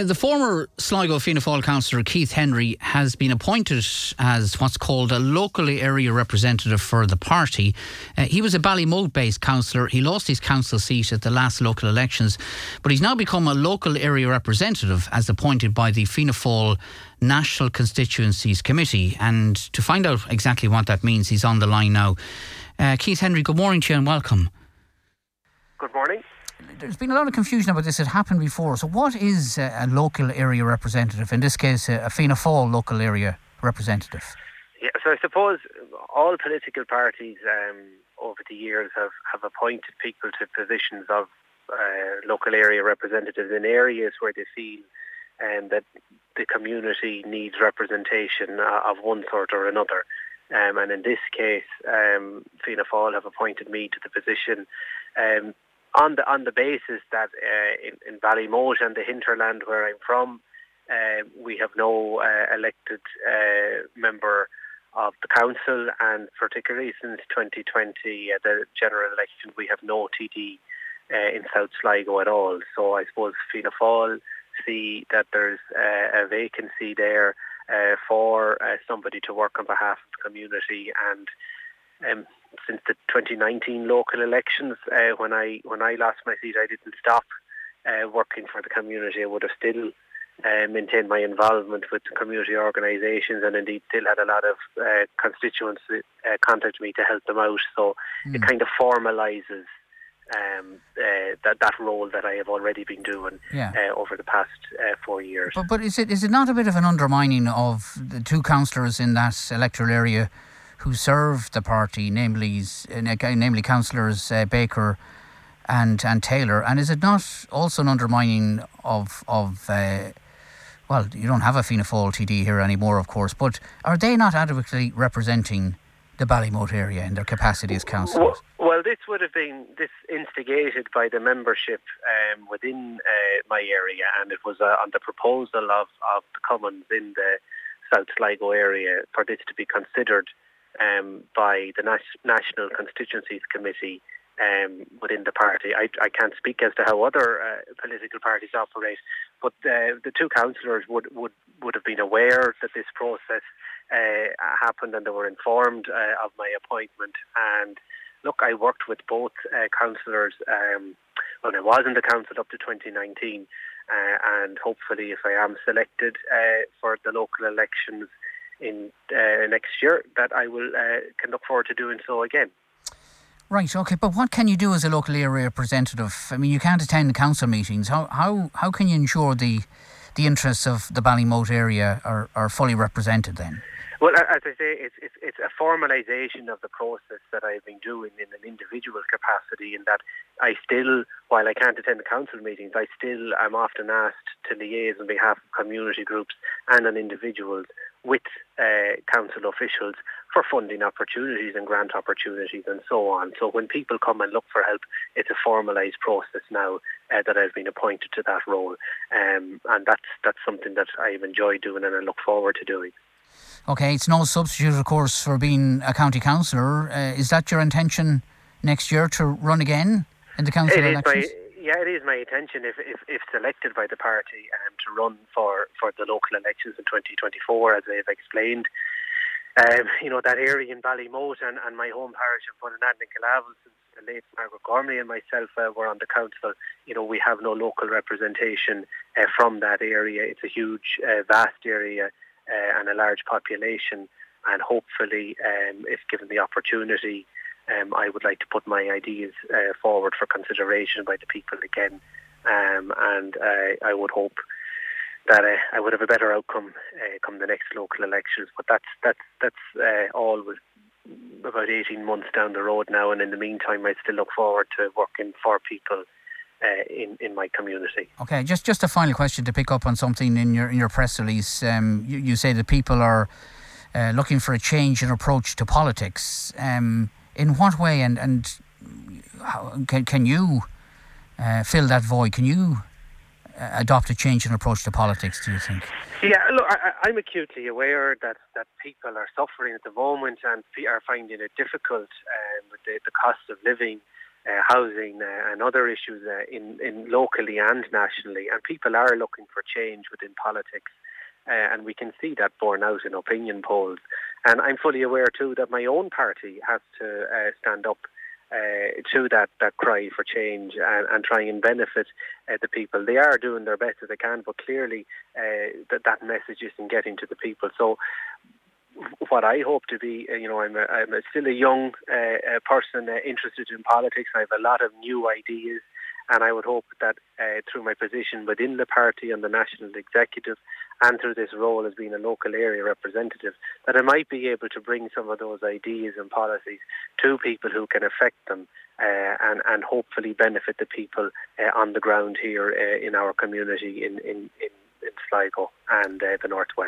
The former Sligo Fianna Fáil councillor Keith Henry has been appointed as what's called a local area representative for the party. Uh, he was a Ballymote based councillor. He lost his council seat at the last local elections, but he's now become a local area representative as appointed by the Fianna Fáil National Constituencies Committee. And to find out exactly what that means, he's on the line now. Uh, Keith Henry, good morning to you and welcome. Good morning there's been a lot of confusion about this. It happened before. So, what is a, a local area representative? In this case, a, a Fianna Fáil local area representative. Yeah, so I suppose all political parties um, over the years have, have appointed people to positions of uh, local area representatives in areas where they feel um, that the community needs representation uh, of one sort or another. Um, and in this case, um, Fianna Fáil have appointed me to the position um, on the on the basis that uh, in, in Ballymote and the hinterland where I'm from, uh, we have no uh, elected uh, member of the council, and particularly since 2020, uh, the general election, we have no TD uh, in South Sligo at all. So I suppose Fianna Fáil see that there's a vacancy there for somebody to work on behalf of the community and. Um, since the 2019 local elections. Uh, when I when I lost my seat, I didn't stop uh, working for the community. I would have still uh, maintained my involvement with the community organisations, and indeed still had a lot of uh, constituents uh, contact me to help them out. So mm. it kind of formalises. Um, uh, that that role that I have already been doing yeah. uh, over the past uh, four years. But but is it is it not a bit of an undermining of the two councillors in that electoral area who served the party, namely, namely councillors uh, Baker and and Taylor. And is it not also an undermining of of uh, well, you don't have a Fianna Fáil TD here anymore, of course, but are they not adequately representing the Ballymote area in their capacity as councillors? Well, well, this would have been this instigated by the membership um, within uh, my area, and it was uh, on the proposal of, of the Cumanns in the South Sligo area for this to be considered um, by the Nas- National Constituencies Committee um, within the party. I, I, can't speak as to how other uh, political parties operate, but uh, the two councillors would, would, would have been aware that this process uh, happened and they were informed uh, of my appointment. And look, I worked with both uh, councillors um, when I was in the council up to 2019. Uh, and hopefully, if I am selected for the local elections, in uh, next year that I will uh, can look forward to doing so again. Right. Okay. But what can you do as a local area representative? I mean, you can't attend the council meetings. How how how can you ensure the the interests of the Ballymote area are, are fully represented then? Well, as I say, it's, it's, it's a formalisation of the process that I've been doing in an individual capacity. In that, I still, while I can't attend the council meetings, I still am often asked to liaise on behalf of community groups and on individuals with uh, council officials for funding opportunities and grant opportunities and so on. So when people come and look for help, it's a formalised process now uh, that I've been appointed to that role, um, and that's that's something that I've enjoyed doing and I look forward to doing. Okay, it's no substitute, of course, for being a county councillor. Uh, is that your intention next year to run again in the council it elections? Yeah, it is my intention, if, if, if selected by the party, um, to run for, for the local elections in 2024, as I've explained. Um, you know, that area in Ballymote and, and my home parish of Bunninadden and Killavil, since the late Margaret Gormley and myself uh, were on the council, you know, we have no local representation uh, from that area. It's a huge, uh, vast area uh, and a large population. And hopefully, um, if given the opportunity, um, I would like to put my ideas uh, forward for consideration by the people again. Um, and I would hope that uh, I would have a better outcome uh, come the next local elections. But that's that's that's uh, all with about 18 months down the road now. And in the meantime, I still look forward to working for people uh, in in my community. Okay, just just a final question to pick up on something in your in your press release. Um, you, you, say that people are uh, looking for a change in approach to politics. Um, in what way, and and how, can can you uh, fill that void? Can you uh, adopt a change in approach to politics? Do you think? Yeah, look, I, am acutely aware that, that people are suffering at the moment and are finding it difficult um, with the, the cost of living uh, housing uh, and other issues uh, in, in locally and nationally. And people are looking for change within politics. Uh, and we can see that borne out in opinion polls. And I'm fully aware too that my own party has to uh, stand up uh, to that, that cry for change and, and try and benefit uh, the people. They are doing their best as they can, but clearly uh, that that message isn't getting to the people. So what I hope to be, uh, you know, I'm, a, I'm a still a young uh, person uh, interested in politics. I have a lot of new ideas, and I would hope that uh, through my position within the party and the national executive, and through this role as being a local area representative, that I might be able to bring some of those ideas and policies to people who can affect them. Uh, and and hopefully benefit the people uh, on the ground here in our community in in, in, in Sligo and the northwest.